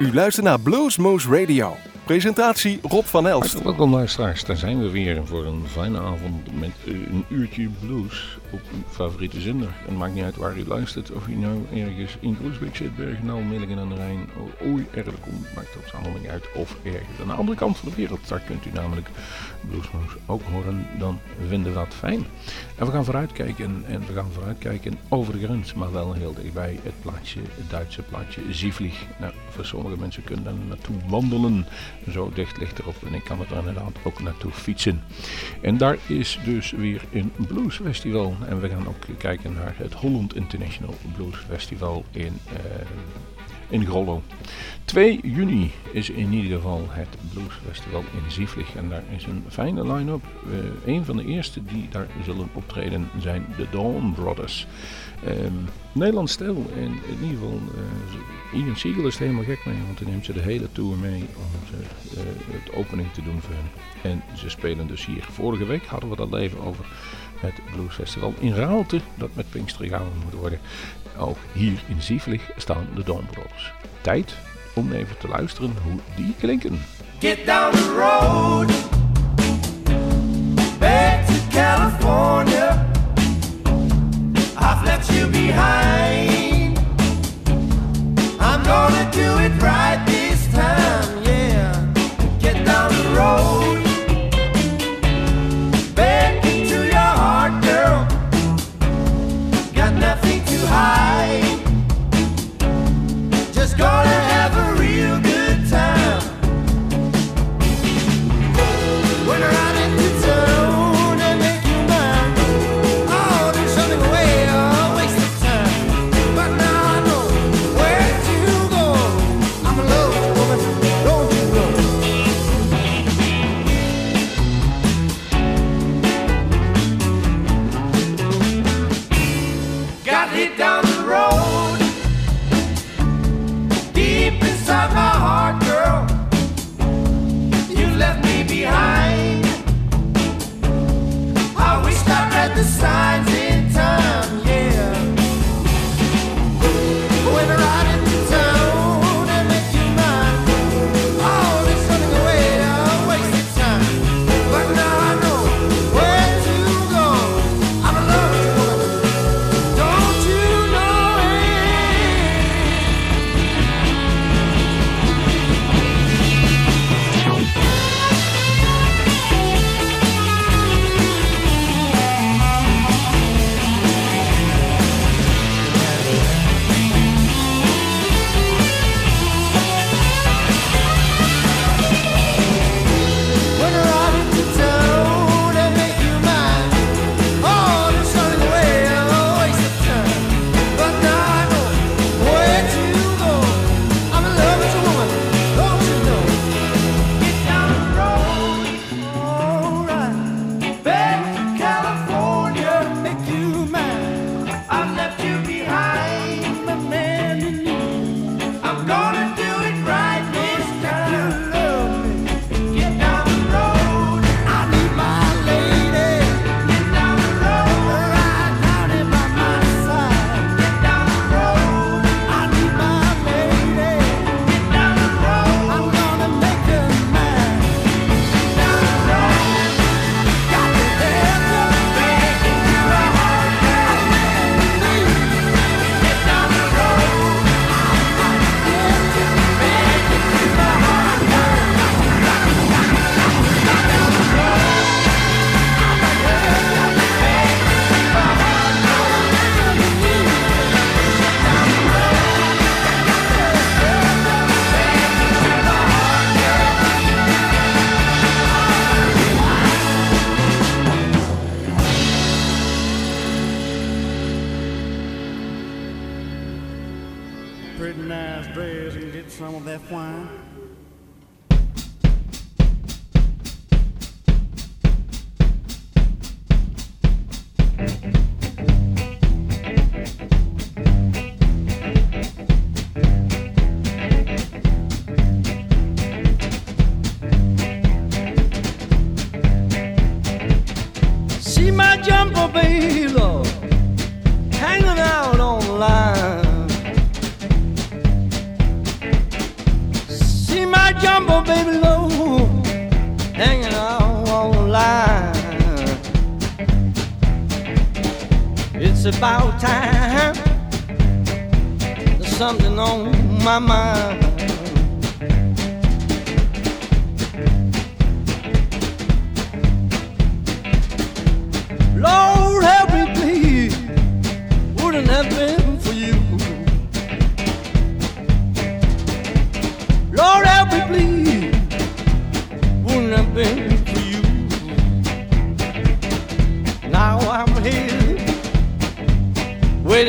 U luistert naar Bluesmoose Radio. Presentatie Rob van Elst. Welkom luisteraars, daar zijn we weer voor een fijne avond met een uurtje blues op uw favoriete zender. Het maakt niet uit waar u luistert, of u nou ergens in Groesbeek zit, Bergenal, Millingen aan de Rijn, oei, ergens komt, maakt het allemaal niet uit, of ergens aan de andere kant van de wereld. Daar kunt u namelijk Bluesmoose ook horen, dan vinden we dat fijn. En we gaan vooruitkijken, en we gaan vooruitkijken over de grens, maar wel heel dichtbij het plaatje, het Duitse plaatje Zievlieg. Nou, voor sommige mensen kunnen daar naartoe wandelen, zo dicht ligt erop en ik kan er inderdaad ook naartoe fietsen. En daar is dus weer een bluesfestival en we gaan ook kijken naar het Holland International Blues Festival in, uh, in Grollo. 2 juni is in ieder geval het Blues Festival in Zieflig en daar is een fijne line-up. Uh, een van de eerste die daar zullen optreden zijn de Dawn Brothers. Um, Nederlands stil in ieder geval uh, Ian Siegel is er helemaal gek mee, want hij neemt ze de hele tour mee om het opening te doen voor hen. En ze spelen dus hier. Vorige week hadden we dat even over het Blues Festival in Raalte, dat met Pinkster gehouden moet worden. Ook hier in Zieflig staan de Dawn. Tijd om even te luisteren hoe die klinken. Get down the road, back to California. I've left you behind. I'm gonna do it right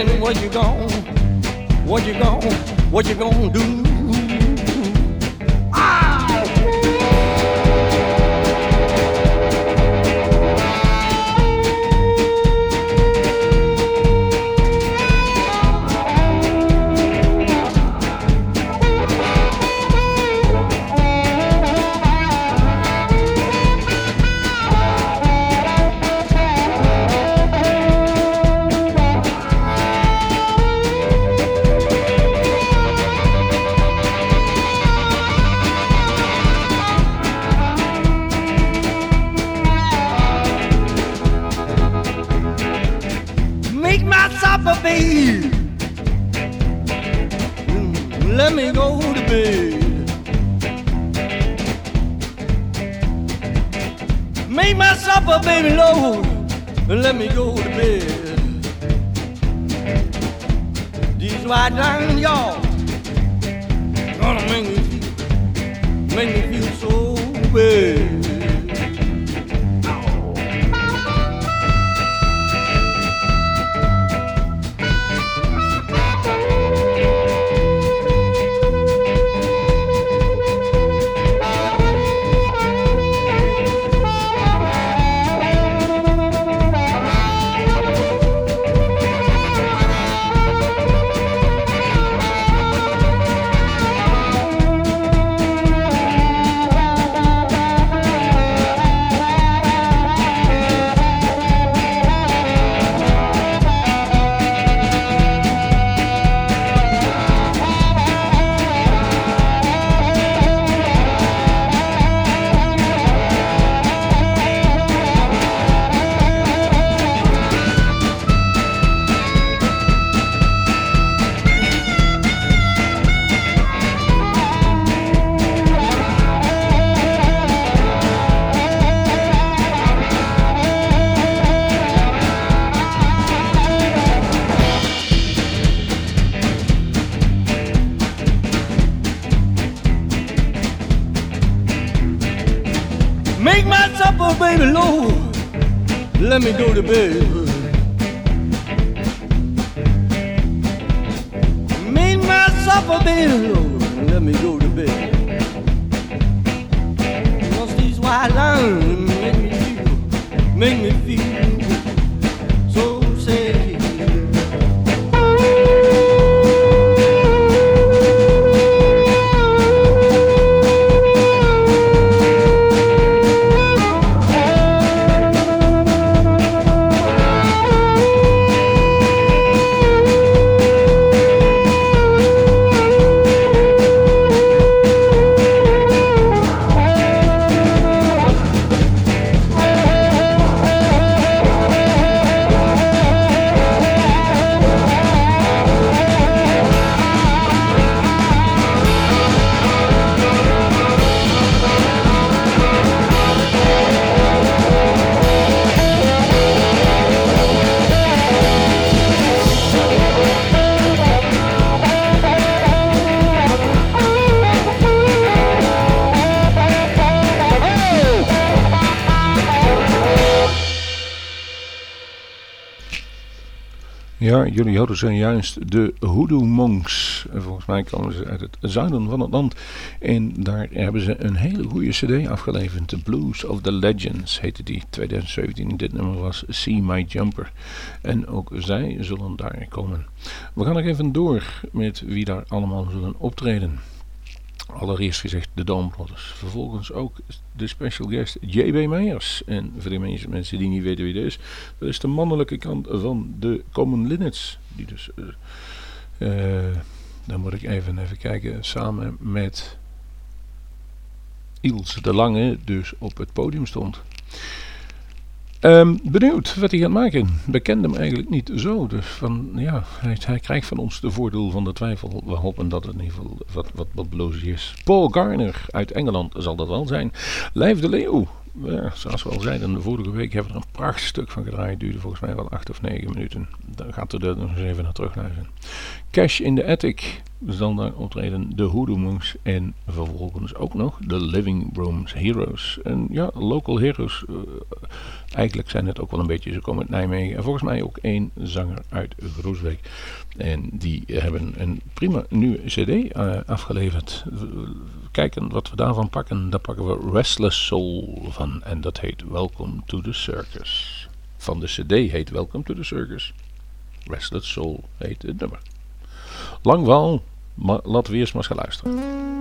where you going? What you going? What you gonna do? Ja, jullie horen zojuist de Hoodoo Monks. En Volgens mij komen ze uit het zuiden van het land. En daar hebben ze een hele goede cd afgeleverd. The Blues of the Legends heette die. 2017. Dit nummer was See My Jumper. En ook zij zullen daar komen. We gaan nog even door met wie daar allemaal zullen optreden. Allereerst gezegd de Brothers. Vervolgens ook de special guest J.B. Meijers. En voor de mensen- die niet weten wie dat is. Dat is de mannelijke kant van de Common Linnets. Die dus... eh, dan moet ik even, even kijken. Samen met... Iels de Lange dus op het podium stond. Ehm, benieuwd wat hij gaat maken. We hem eigenlijk niet zo. Dus van, ja, hij, krijgt van ons de voordeel van de twijfel. We hopen dat het in ieder geval wat, wat, wat is. Paul Garner uit Engeland zal dat wel zijn. Lijf de Leeuw. Ja, zoals we al zeiden, de vorige week hebben we er een prachtig stuk van gedraaid. Duurde volgens mij wel acht of negen minuten. Daar gaat er nog eens even naar terug luisteren. Cash in the Attic zal daar optreden. De Hoodoo Monks en vervolgens ook nog de Living Rooms Heroes. En ja, local heroes. eh, eigenlijk zijn het ook wel een beetje, ze komen uit Nijmegen. En volgens mij ook één zanger uit Groesbeek. En die hebben een prima nieuwe cd eh, afgeleverd. Kijken wat we daarvan pakken. Daar pakken we Restless Soul van. En dat heet Welcome to the Circus. Van de cd heet Welcome to the Circus. Restless Soul heet het nummer. Lang wel, maar laten we eerst maar gaan luisteren.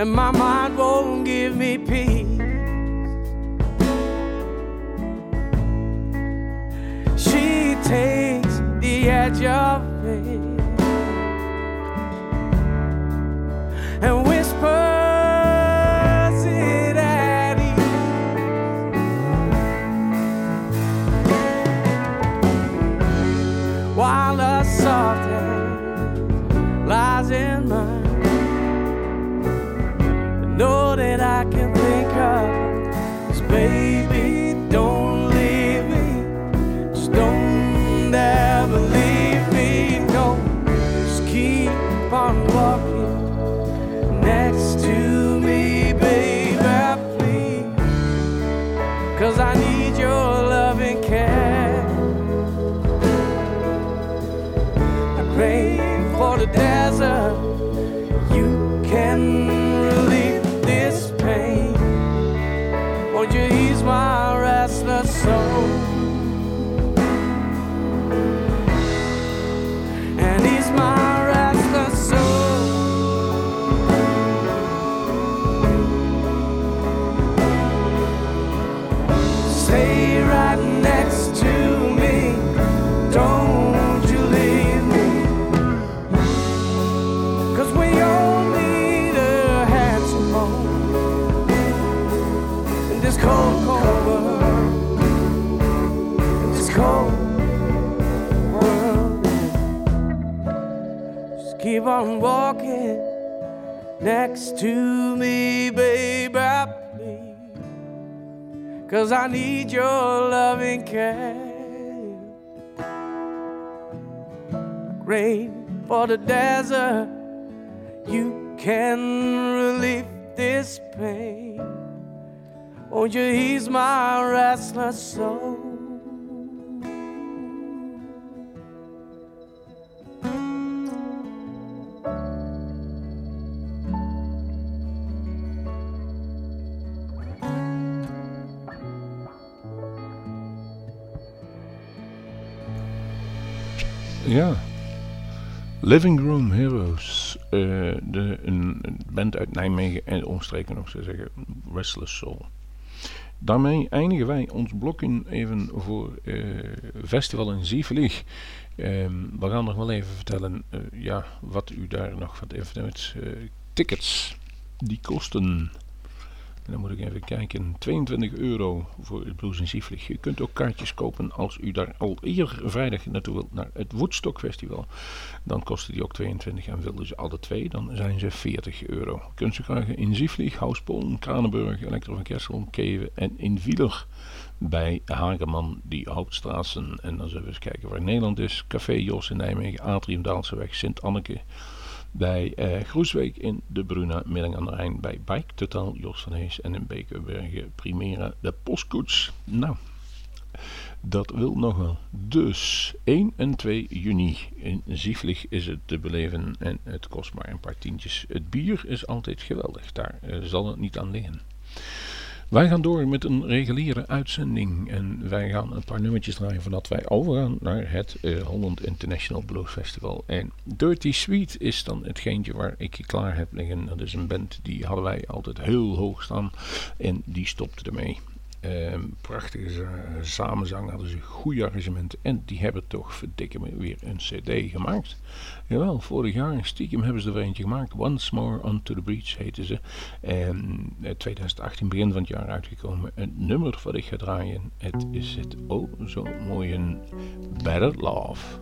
And my mind won't give me peace. Next to me, baby, please. Cause I need your loving care. Rain for the desert, you can relieve this pain. Won't you ease my restless soul? Ja. Living Room Heroes. eh, de, een, band uit Nijmegen en omstreken nog zo zeggen. Restless Soul. Daarmee eindigen wij ons blokje even voor eh, Festival in Zievelig. Ehm, we gaan nog wel even vertellen eh, ja, wat u daar nog van eh, tickets. Die kosten dan moet ik even kijken. 22 euro voor het Blues in Zievlig. Je kunt ook kaartjes kopen als u daar al eerder vrijdag naartoe wilt naar het Woodstock Festival. Dan kosten die ook 22 en willen ze alle twee, dan zijn ze 40 euro. Kunt in Zievlig, Houspollen, Kranenburg, Elektro van Kessel, Keven en in Wieler bij Hageman, die Houtstraatsen. En dan zullen we eens kijken waar Nederland is. Café Jos in Nijmegen, Atrium Daalseweg, Sint-Anneke bij eh, Groesbeek in de Bruna, Midden aan de Rijn bij Bike Totaal, Jos van Hees en in Bekenbergen Primera de Postkoets. Nou, dat wil nog wel. Dus 1 en 2 juni in Zieflig is het te beleven en het kost maar een paar tientjes. Het bier is altijd geweldig, daar eh, zal het niet aan liggen. Wij gaan door met een reguliere uitzending en wij gaan een paar nummertjes draaien voordat wij overgaan naar het eh, Holland International Blues Festival. En Dirty Sweet is dan hetgeentje waar ik klaar heb liggen. Dat is een band die hadden wij altijd heel hoog staan en die stopte ermee. Ehm, prachtige za- samenzang hadden ze, goede arrangementen en die hebben toch verdikken weer een cd gemaakt. Jawel, vorig jaar stiekem hebben ze er eentje gemaakt. Once More Onto the Breach heette ze. En eh, 2018, begin van het jaar uitgekomen. Een nummer wat ik ga draaien. Het is het oh zo mooie Better Love.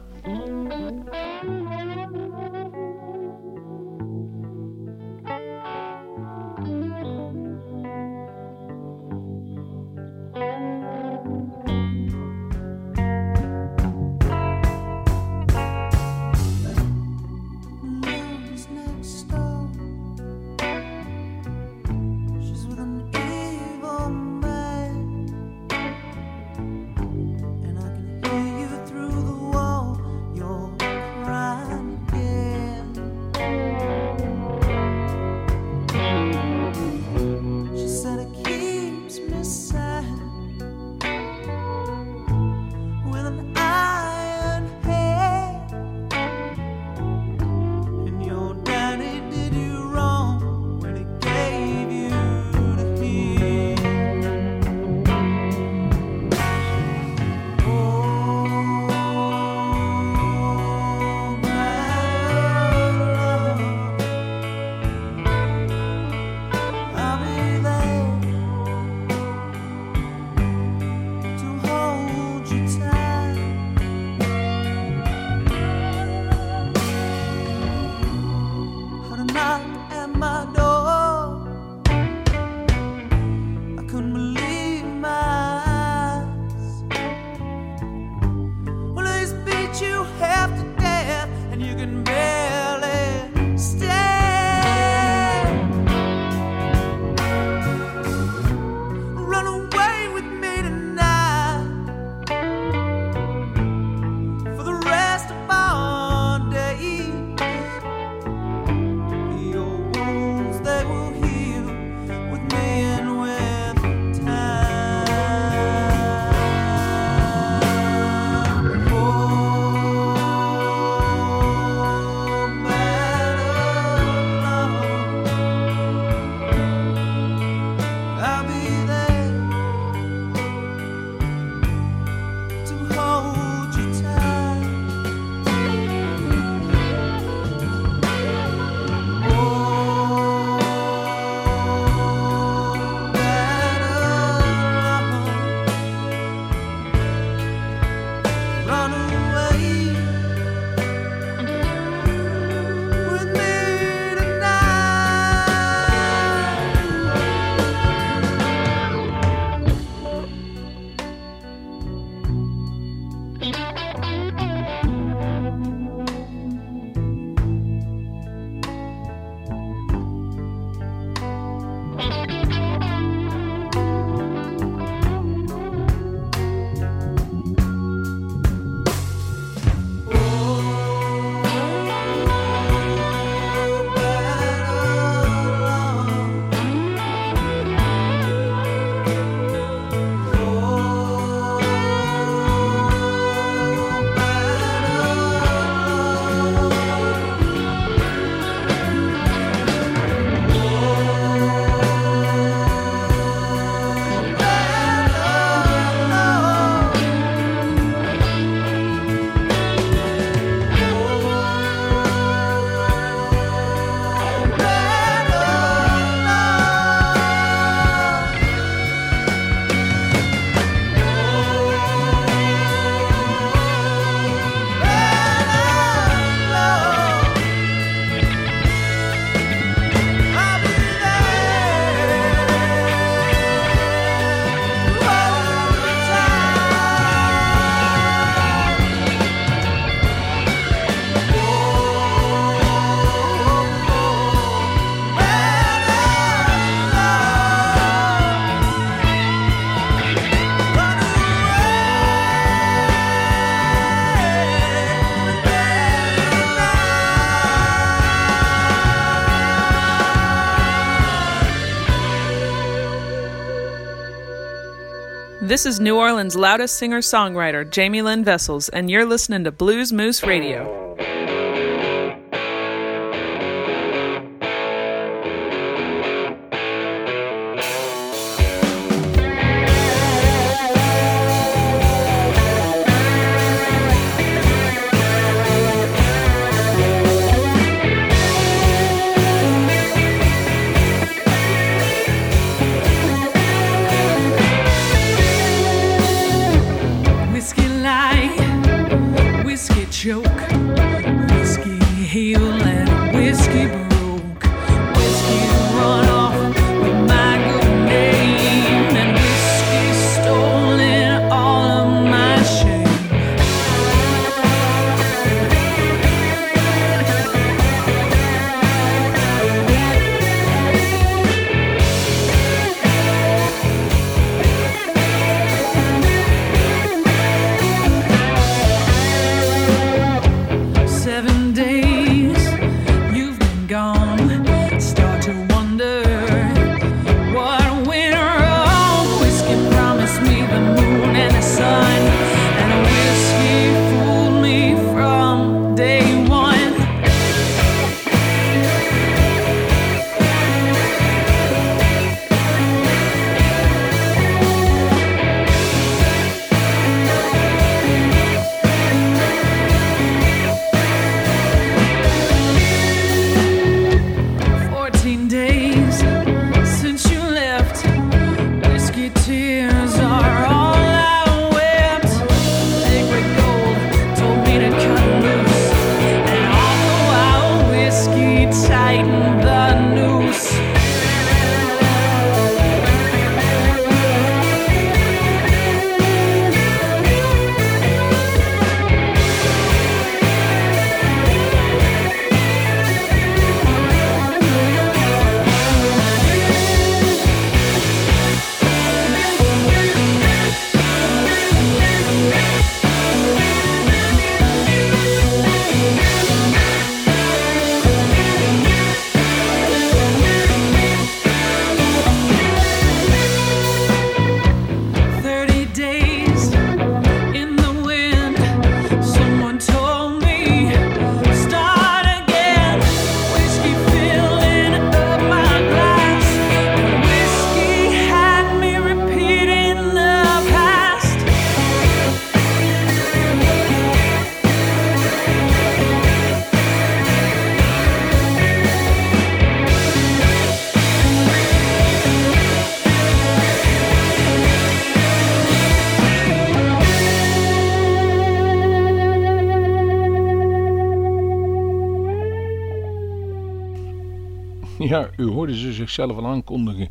This is New Orleans' loudest singer songwriter, Jamie Lynn Vessels, and you're listening to Blues Moose Radio. U hoorde ze zichzelf al aankondigen.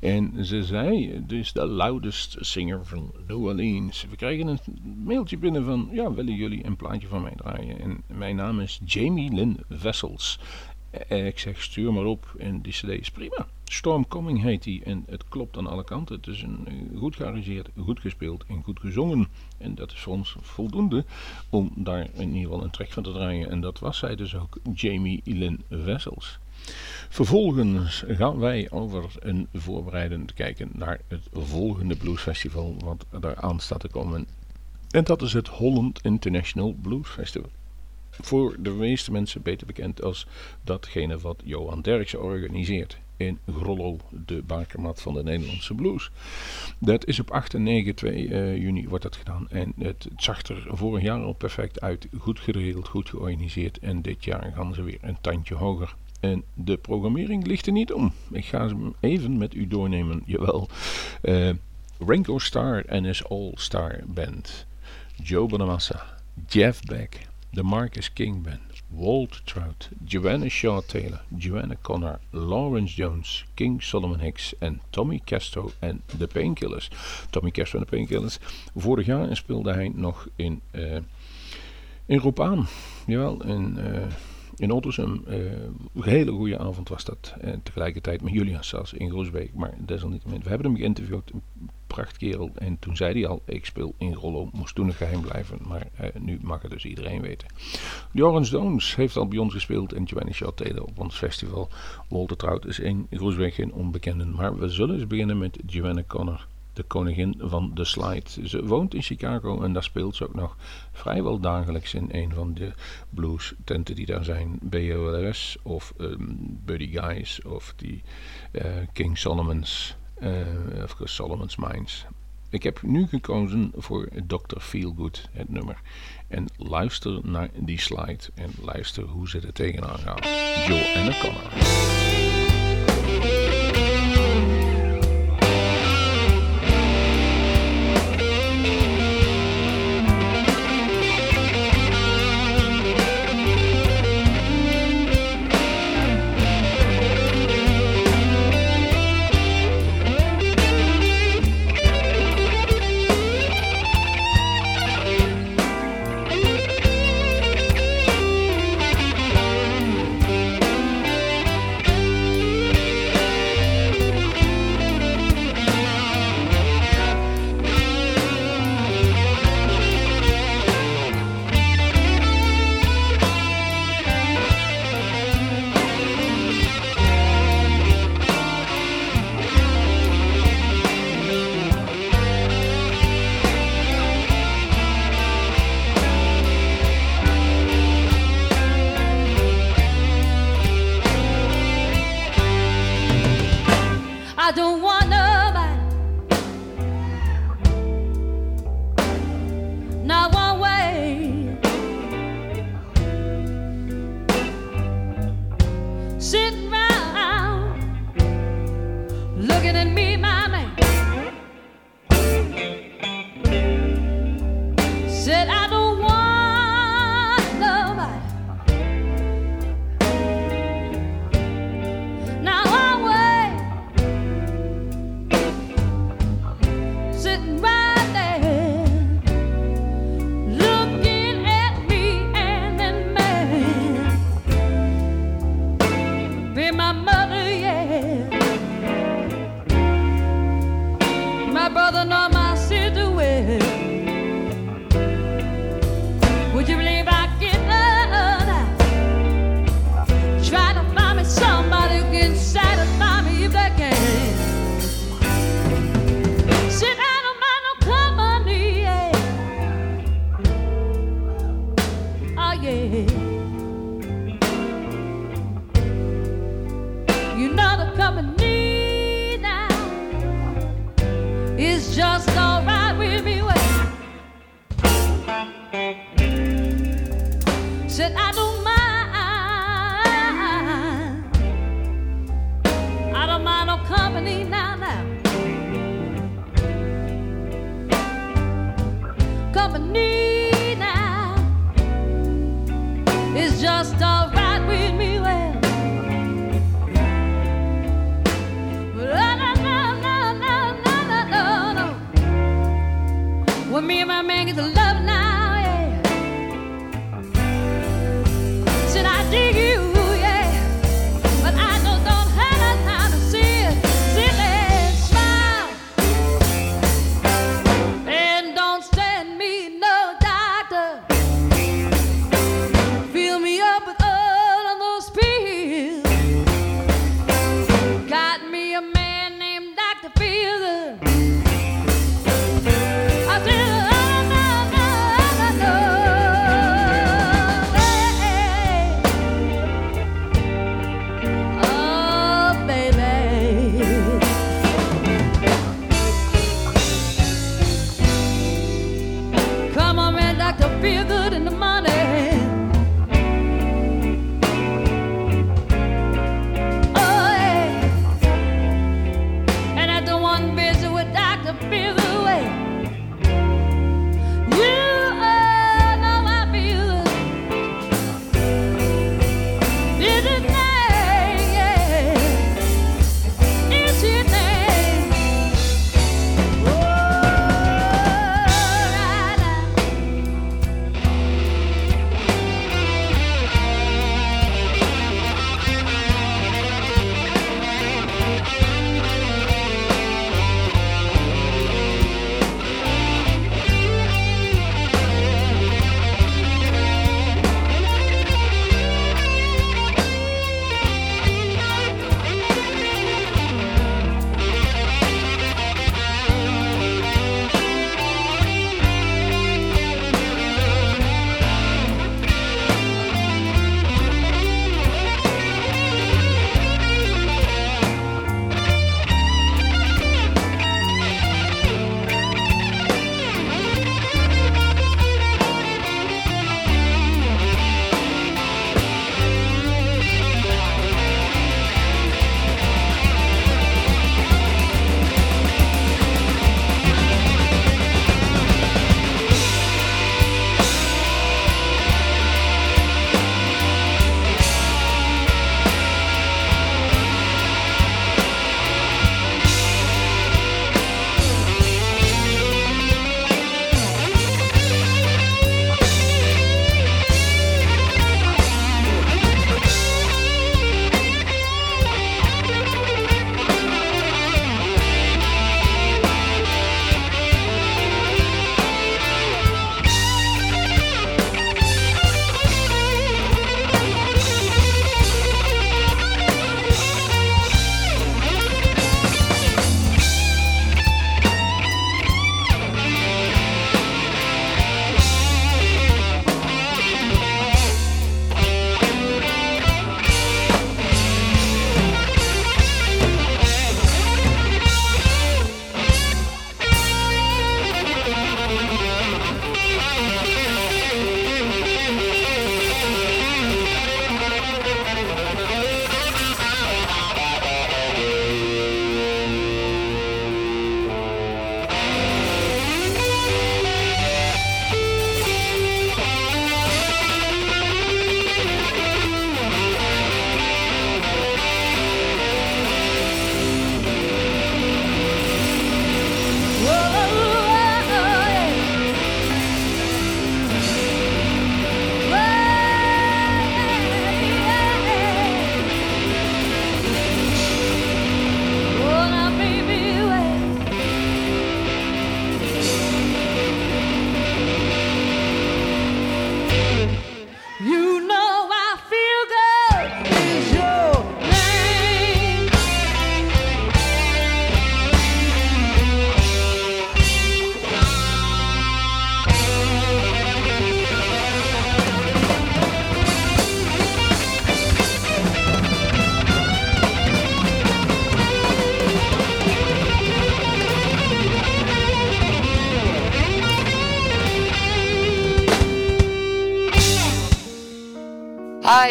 En ze zei, is de loudest singer van New Orleans. We krijgen een mailtje binnen van, ja, willen jullie een plaatje van mij draaien? En mijn naam is Jamie Lynn Vessels. Eh, Ik zeg, stuur maar op. En die cd is prima. Storm Coming heet die. En het klopt aan alle kanten. Het is een, eh, goed gearrangeerd, goed gespeeld en goed gezongen. En dat is voor ons voldoende om daar in ieder geval een track van te draaien. En dat was zij dus ook, Jamie Lynn Vessels. Vervolgens gaan wij over een voorbereidend kijken naar het volgende bluesfestival wat er aan staat te komen. En dat is het Holland International Blues Festival. Voor de meeste mensen beter bekend als datgene wat Johan Derksen organiseert in Grollo, de bakermat van de Nederlandse blues. Dat is op 8 en 9 2 eh, juni wordt dat gedaan en het, het zag er vorig jaar al perfect uit, goed geregeld, goed georganiseerd en dit jaar gaan ze weer een tandje hoger. En de programmering ligt er niet om. Ik ga ze even met u doornemen. Jawel. Eh Ringo Starr en his All-Star Band. Joe Bonamassa. Jeff Beck. De Marcus King Band. Walt Trout. Joanna Shaw Taylor. Joanna Connor. Lawrence Jones. King Solomon Hicks. En Tommy Casto en de Painkillers. Tommy Casto en de Painkillers. Vorig jaar speelde hij nog in, eh in Roepaan. Jawel. In... eh in Ottersum. eh, een hele goede avond was dat. En tegelijkertijd met Julian zelfs in Groesbeek. Maar desalniettemin. We hebben hem geïnterviewd. Een prachtkerel. En toen zei hij al, ik speel in Rollo. Moest toen nog geheim blijven. Maar eh, nu mag het dus iedereen weten. Orange Downs heeft al bij ons gespeeld. En Giovanni Taylor op ons festival. Walter Trout is in Groesbeek geen onbekende. Maar we zullen eens beginnen met Joanna Connor de koningin van de slide. Ze woont in Chicago en daar speelt ze ook nog vrijwel dagelijks in een van de blues tenten die daar zijn. BOLS of ehm, Buddy Guys of die eh, King Solomon's, eh, of Solomon's Mines. Ik heb nu gekozen voor Dr. Feelgood, het nummer. En luister naar die slide en luister hoe ze er tegenaan gaan. Joanna Connor.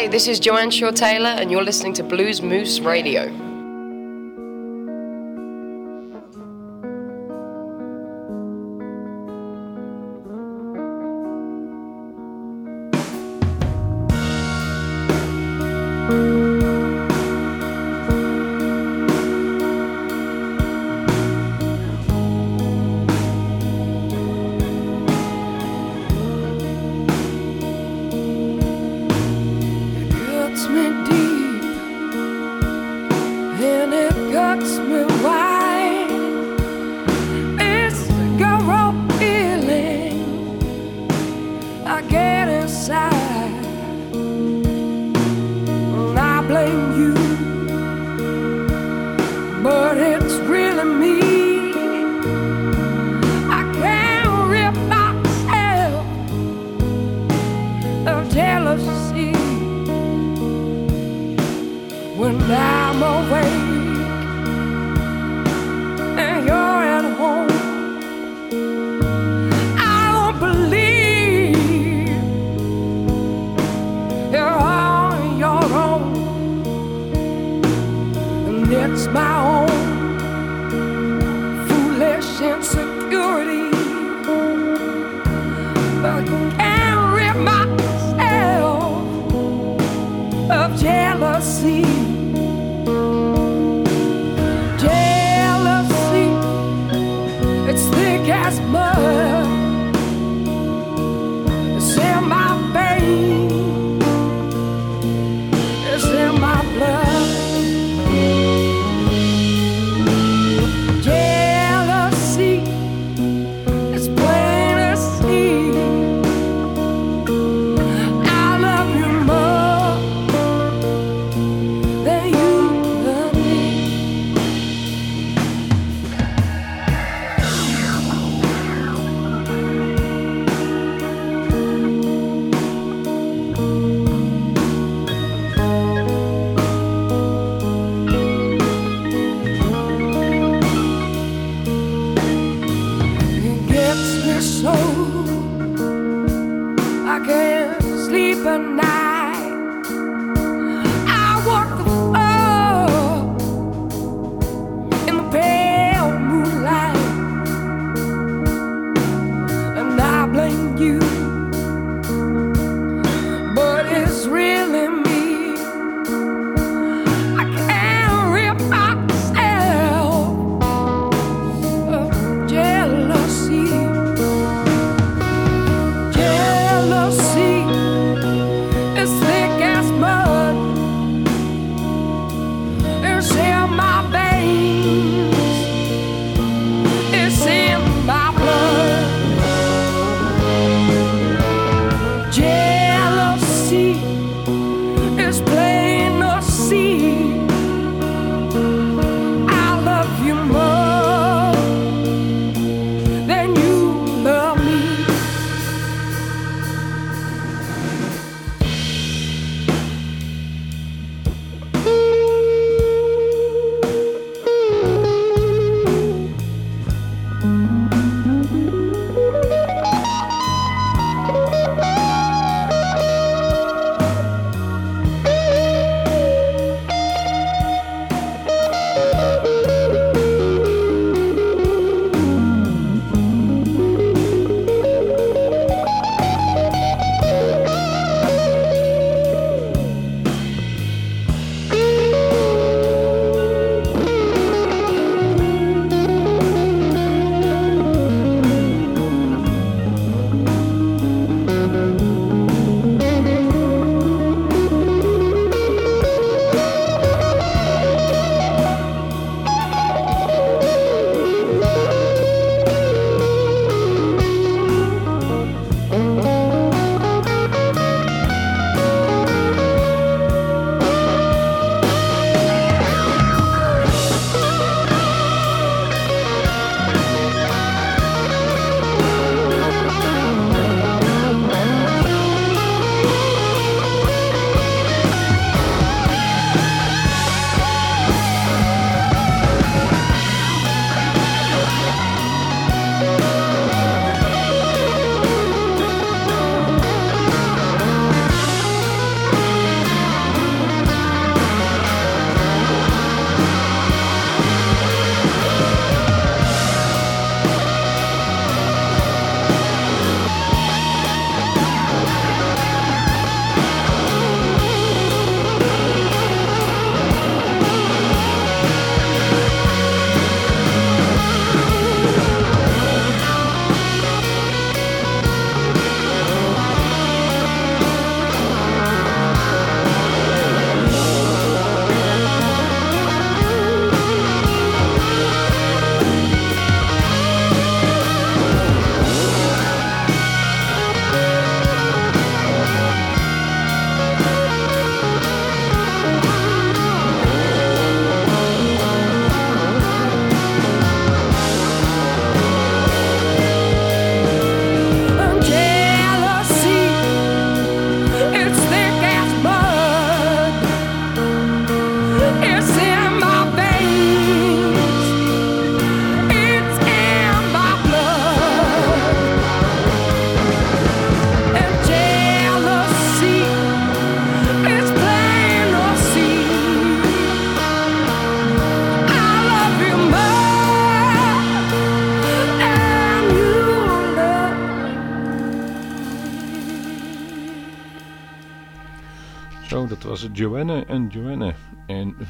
hey this is Joanne Shaw Taylor, and you're listening to Blues Moose Radio.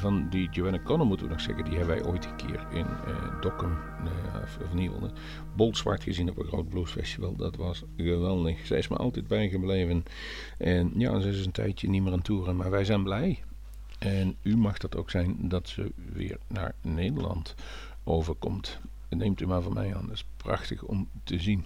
Van die Joanne Connor moeten we nog zeggen, die hebben wij ooit een keer in uh, Dokkum, uh, of, ieder geval, Bolzwart gezien op een groot bluesfestival. Dat was geweldig. Zij is me altijd bijgebleven. En ja, ze is een tijdje niet meer aan toeren, maar wij zijn blij. En u mag dat ook zijn dat ze weer naar Nederland overkomt. Neemt u maar van mij aan, dat is prachtig om te zien.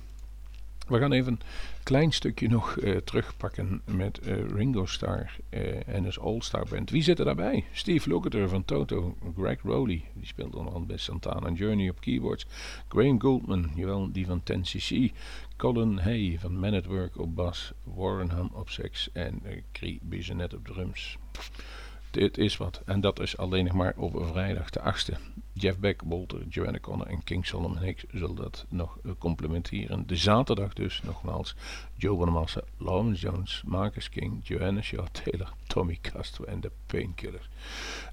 We gaan even klein stukje nog uh, terugpakken met uh, Ringo Starr uh, en zijn All-Star Band. Wie zit er daarbij? Steve Lukather van Toto, Greg Rowley, die speelt onder andere bij Santana Journey op keyboards, Graham Goldman, jawel, die van 10cc, Colin Hay van Man at Work op bas, Warren Ham op sax en uh, Cree op drums. Dit is wat. En dat is alleen nog maar op vrijdag de 8e. Jeff Beck, Bolter, Joanna Connor en King Solomon Hicks zullen dat nog complementeren. De zaterdag dus nogmaals Joe Bonamassa, Lawrence Jones, Marcus King, Joanna Shaw Taylor, Tommy Castro en de Painkiller.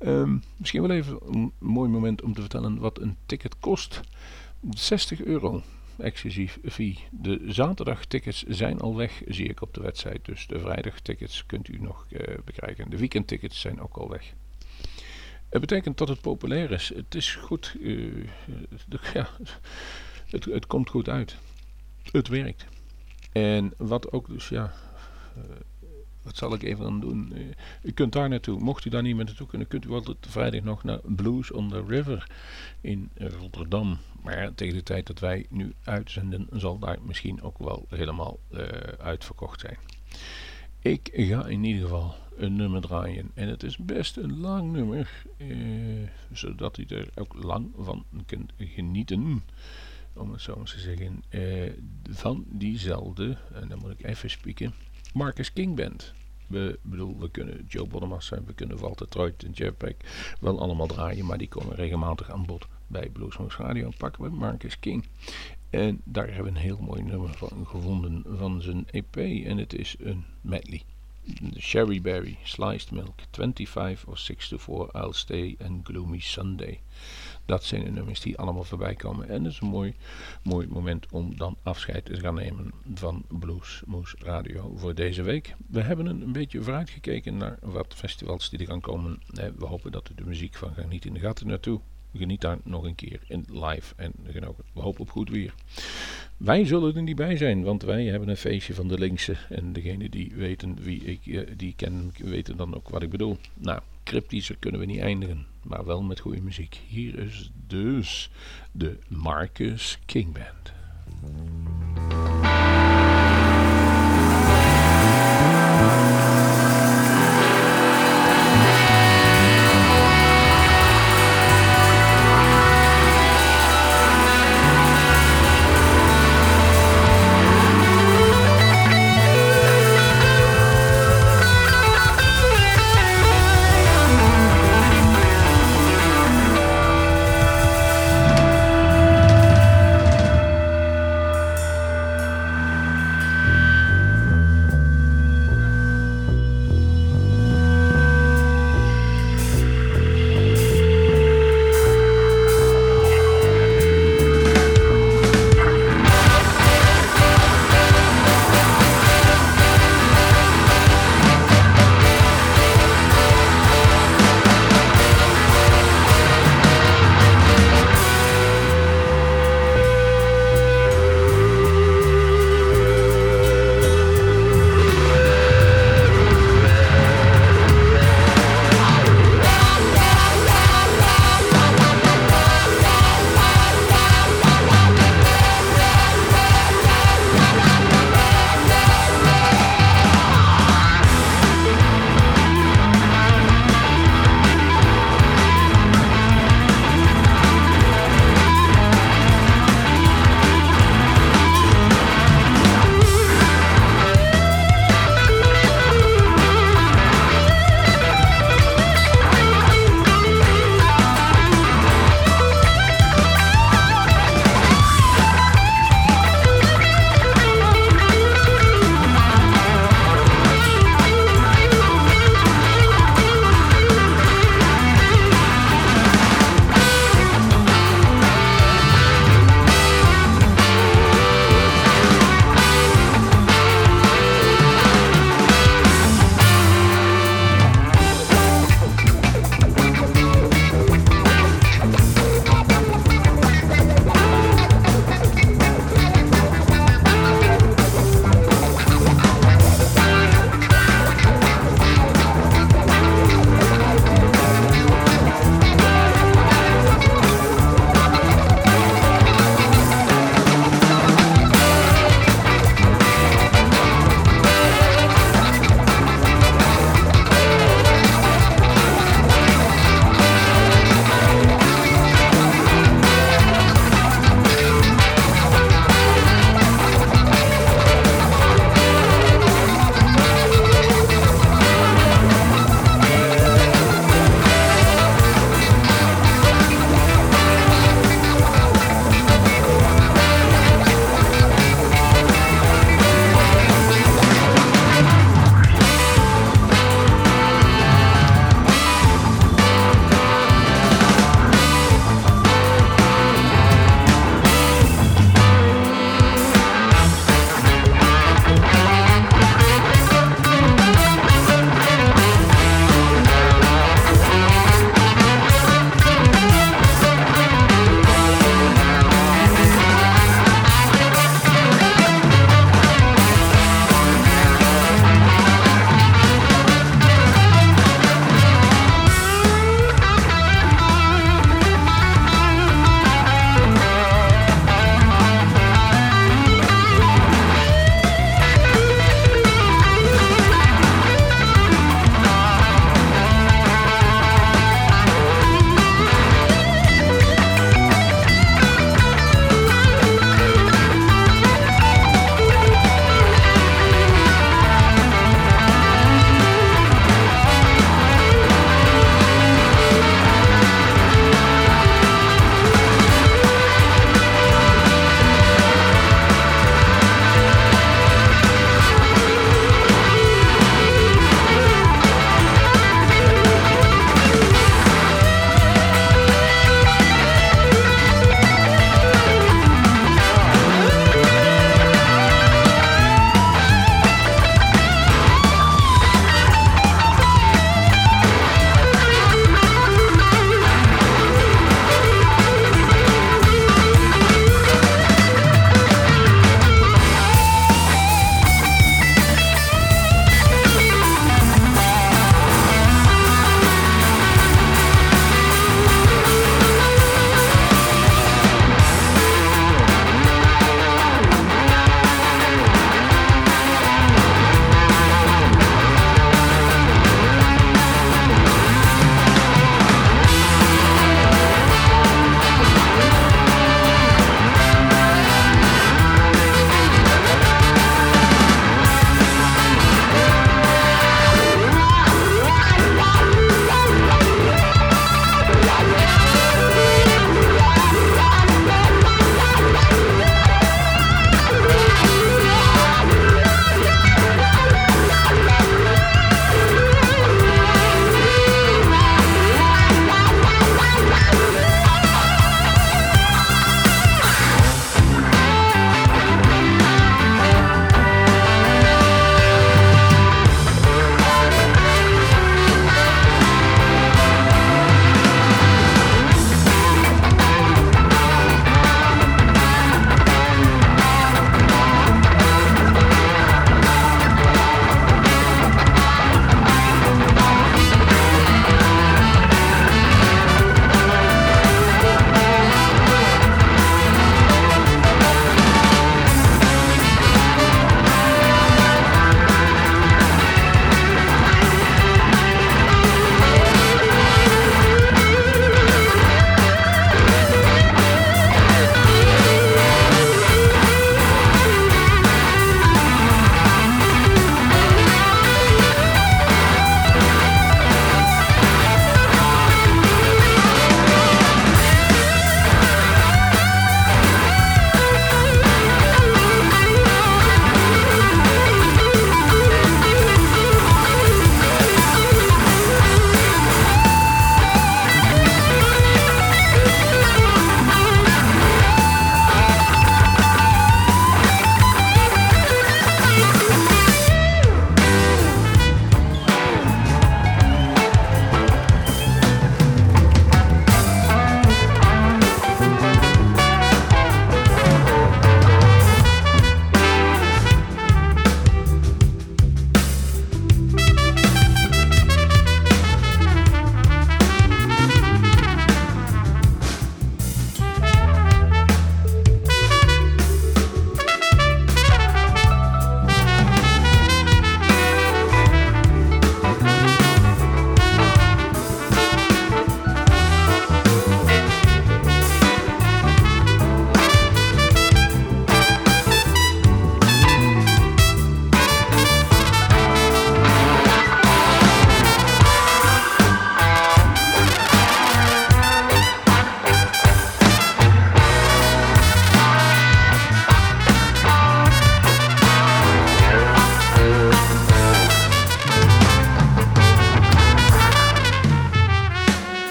Um, misschien wel even een mooi moment om te vertellen wat een ticket kost. 60 euro exclusief fee. De zaterdagtickets zijn al weg, zie ik op de website. Dus de vrijdagtickets kunt u nog uh, bekrijgen. De weekendtickets zijn ook al weg. Het betekent dat het populair is. Het is goed. Uh, ja, het, het komt goed uit. Het werkt. En wat ook dus, ja. Uh, wat zal ik even doen? Uh, u kunt daar naartoe. Mocht u daar niet meer naartoe kunnen, kunt u altijd vrijdag nog naar Blues on the River in Rotterdam. Maar tegen de tijd dat wij nu uitzenden, zal daar misschien ook wel helemaal uh, uitverkocht zijn. Ik ga in ieder geval een nummer draaien. En het is best een lang nummer, uh, zodat u er ook lang van kunt genieten. Om het zo maar te zeggen. Van diezelfde, en dan moet ik even spieken, Marcus King Band. We, bedoel, we kunnen Joe Bonamassa, we kunnen Walter Trout en Jeff Beck wel allemaal draaien, maar die komen regelmatig aan bod bij Bluesmoose Radio. Pakken we Marcus King. En daar hebben we een heel mooi nummer van gevonden van zijn EP. En het is een medley. Sherry Berry, Sliced Milk, 25 or 6 to 4, I'll Stay en Gloomy Sunday. Dat zijn de nummers die allemaal voorbij komen. En het is een mooi, mooi moment om dan afscheid te gaan nemen van Blues Moose Radio voor deze week. We hebben een, beetje vooruitgekeken naar wat festivals die er gaan komen. We hopen dat u de muziek van Geniet in de Gaten naartoe. Geniet daar nog een keer in live en. We hopen op goed weer. Wij zullen er niet bij zijn, want wij hebben een feestje van de linkse. En degene die weten wie ik die ken, weten dan ook wat ik bedoel. Nou, cryptischer kunnen we niet eindigen, maar wel met goede muziek. Hier is dus de Marcus King Band.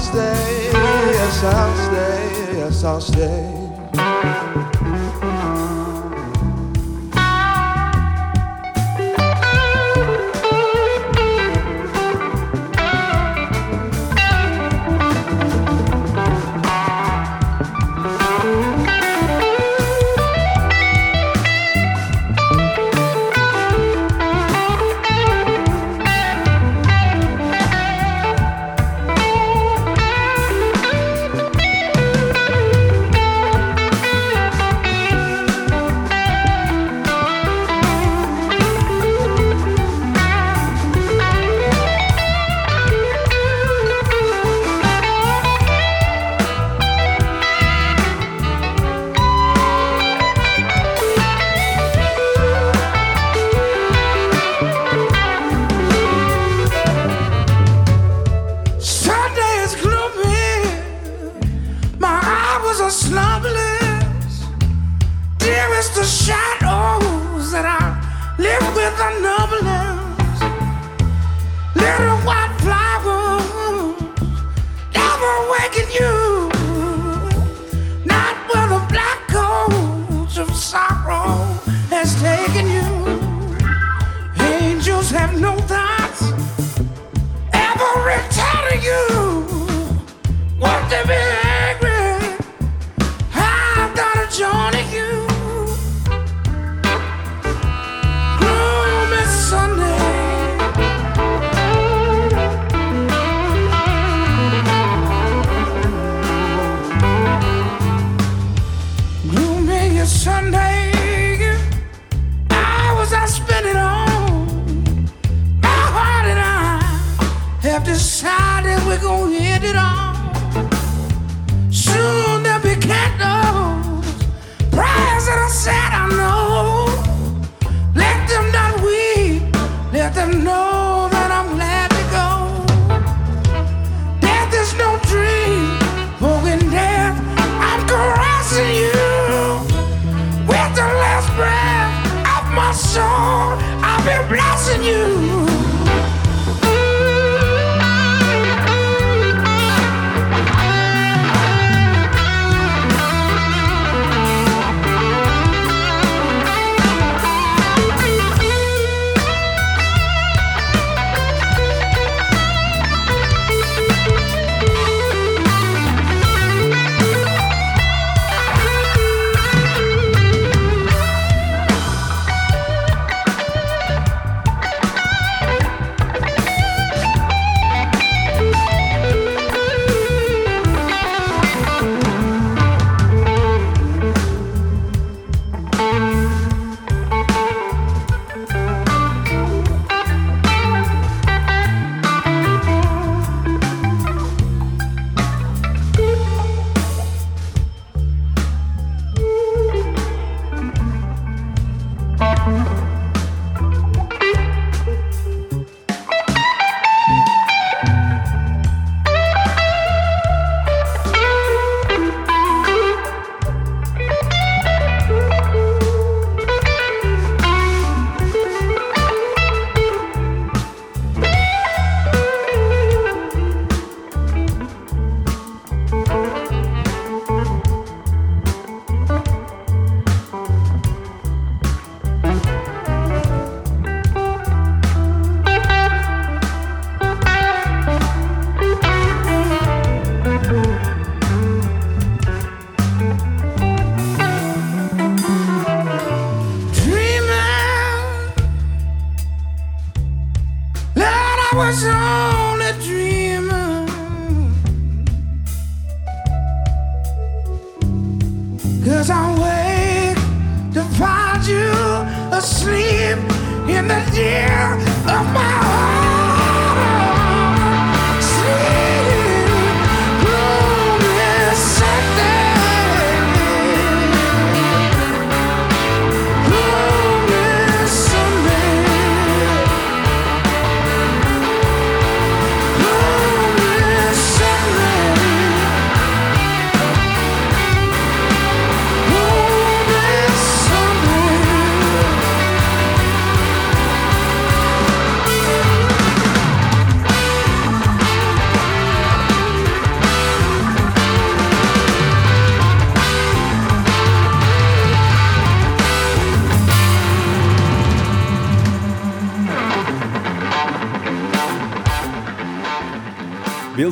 Stay. Yes, I'll stay. Yes, I'll stay.